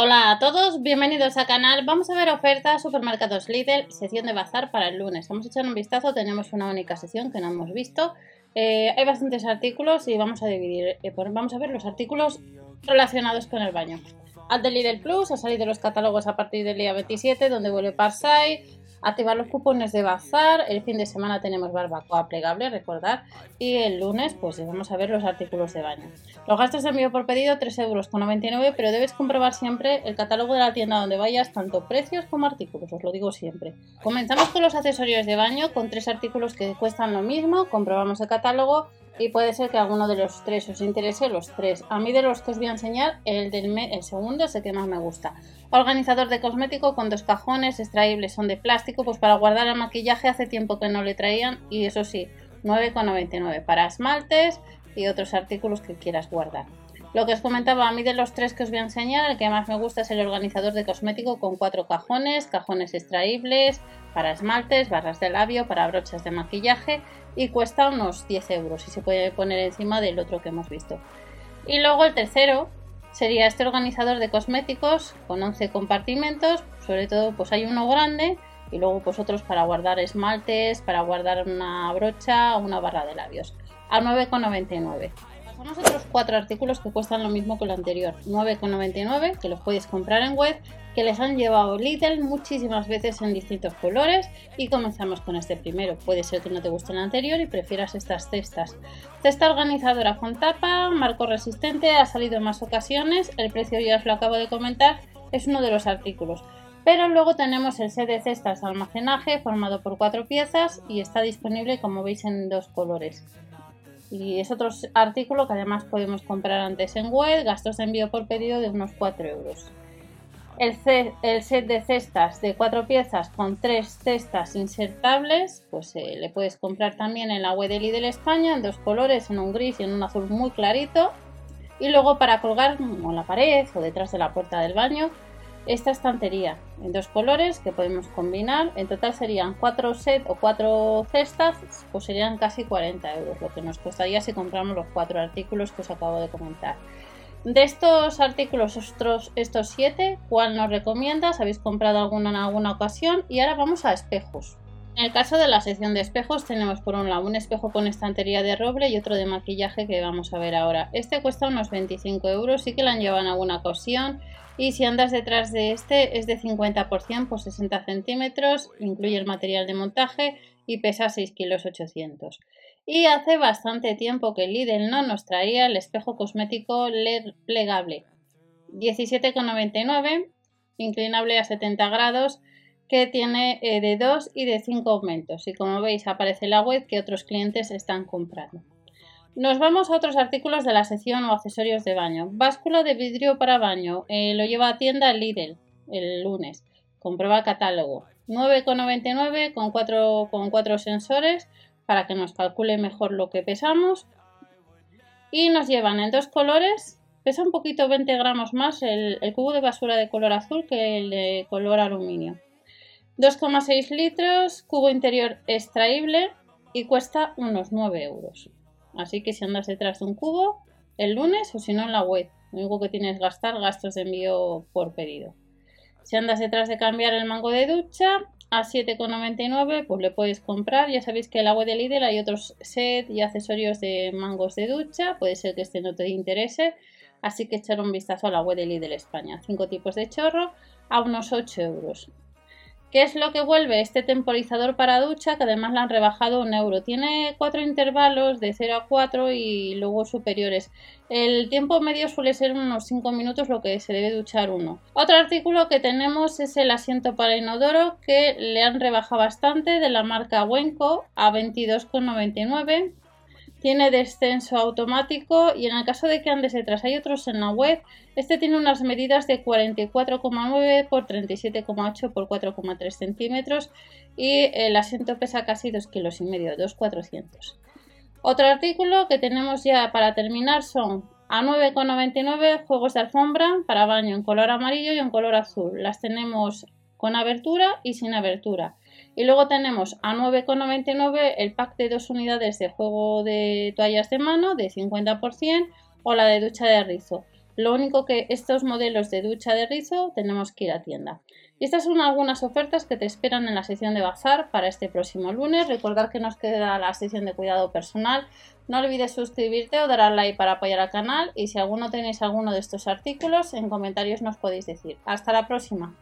Hola a todos, bienvenidos al canal. Vamos a ver ofertas supermercados Lidl, sección de bazar para el lunes. Vamos a echar un vistazo, tenemos una única sección que no hemos visto. Eh, hay bastantes artículos y vamos a dividir, eh, vamos a ver los artículos relacionados con el baño. Al de Lidl Plus ha salido los catálogos a partir del día 27, donde vuelve Parsai, activar los cupones de bazar. El fin de semana tenemos barbacoa plegable, recordar. Y el lunes, pues vamos a ver los artículos de baño. Los gastos de envío por pedido, 3,99 euros, pero debes comprobar siempre el catálogo de la tienda donde vayas, tanto precios como artículos, os lo digo siempre. Comenzamos con los accesorios de baño, con tres artículos que cuestan lo mismo. Comprobamos el catálogo y puede ser que alguno de los tres os interese los tres. A mí de los que os voy a enseñar, el, del el segundo es el que más me gusta. Organizador de cosmético con dos cajones extraíbles, son de plástico, pues para guardar el maquillaje hace tiempo que no le traían y eso sí, 9,99 para esmaltes y otros artículos que quieras guardar. Lo que os comentaba, a mí de los tres que os voy a enseñar, el que más me gusta es el organizador de cosmético con cuatro cajones, cajones extraíbles, para esmaltes, barras de labio, para brochas de maquillaje y cuesta unos 10 euros y se puede poner encima del otro que hemos visto. Y luego el tercero sería este organizador de cosméticos con 11 compartimentos, sobre todo pues hay uno grande y luego pues otros para guardar esmaltes, para guardar una brocha o una barra de labios a 9,99 son otros cuatro artículos que cuestan lo mismo que el anterior, 9,99, que los puedes comprar en web, que les han llevado Lidl muchísimas veces en distintos colores y comenzamos con este primero. Puede ser que no te guste el anterior y prefieras estas cestas. Cesta organizadora con tapa, marco resistente, ha salido en más ocasiones, el precio ya os lo acabo de comentar, es uno de los artículos. Pero luego tenemos el set de cestas de almacenaje formado por cuatro piezas y está disponible como veis en dos colores. Y es otro artículo que además podemos comprar antes en web, gastos de envío por pedido de unos 4 euros. El, set de cestas de 4 piezas con 3 cestas insertables, pues eh, le puedes comprar también en la web de Lidl España en dos colores, en un gris y en un azul muy clarito. Y luego para colgar en la pared o detrás de la puerta del baño, esta estantería en dos colores que podemos combinar. En total serían cuatro sets o cuatro cestas, pues serían casi 40 euros, lo que nos costaría si compramos los cuatro artículos que os acabo de comentar. De estos artículos, estos, estos siete, ¿cuál nos recomiendas? ¿Habéis comprado alguno en alguna ocasión? Y ahora vamos a espejos. En el caso de la sección de espejos tenemos por un lado un espejo con estantería de roble y otro de maquillaje que vamos a ver ahora. Este cuesta unos 25 euros, sí que lo han llevado en alguna ocasión y si andas detrás de este es de 50% por 60 centímetros, incluye el material de montaje y pesa 6 kilos 800. Y hace bastante tiempo que Lidl no nos traía el espejo cosmético LED plegable 17,99 inclinable a 70 grados que tiene eh, de 2 y de 5 aumentos y como veis aparece la web que otros clientes están comprando. Nos vamos a otros artículos de la sección o accesorios de baño. Báscula de vidrio para baño. Eh, lo lleva a tienda Lidl el lunes. Comprueba catálogo. 9,99 con 4 con cuatro sensores para que nos calcule mejor lo que pesamos. Y nos llevan en dos colores. Pesa un poquito 20 gramos más el cubo de basura de color azul que el de color aluminio. 2,6 litros, cubo interior extraíble y cuesta unos 9 euros. Así que si andas detrás de un cubo, el lunes o si no en la web, lo único que tienes que gastar gastos de envío por pedido. Si andas detrás de cambiar el mango de ducha a 7,99, pues le puedes comprar. Ya sabéis que en la web de Lidl hay otros set y accesorios de mangos de ducha. Puede ser que este no te interese. Así que echar un vistazo a la web de Lidl España. Cinco tipos de chorro a unos 8 euros. ¿Qué es lo que vuelve? Este temporizador para ducha, que además le han rebajado un euro. Tiene cuatro intervalos de 0 a 4 y luego superiores. El tiempo medio suele ser unos 5 minutos, lo que se debe duchar uno. Otro artículo que tenemos es el asiento para inodoro, que le han rebajado bastante de la marca Wenco a 22,99 tiene descenso automático y en el caso de que andes detrás hay otros en la web, este tiene unas medidas de 44,9 por 37,8 por 4,3 centímetros y el asiento pesa casi 2 kilos y medio, 2,400. Otro artículo que tenemos ya para terminar son a 9,99 juegos de alfombra para baño en color amarillo y en color azul. Las tenemos con abertura y sin abertura. Y luego tenemos a 9,99 el pack de dos unidades de juego de toallas de mano de 50% o la de ducha de rizo. Lo único que estos modelos de ducha de rizo tenemos que ir a tienda. Y estas son algunas ofertas que te esperan en la sección de bazar para este próximo lunes. Recordar que nos queda la sección de cuidado personal. No olvides suscribirte o dar al like para apoyar al canal y si alguno tenéis alguno de estos artículos en comentarios nos podéis decir. Hasta la próxima.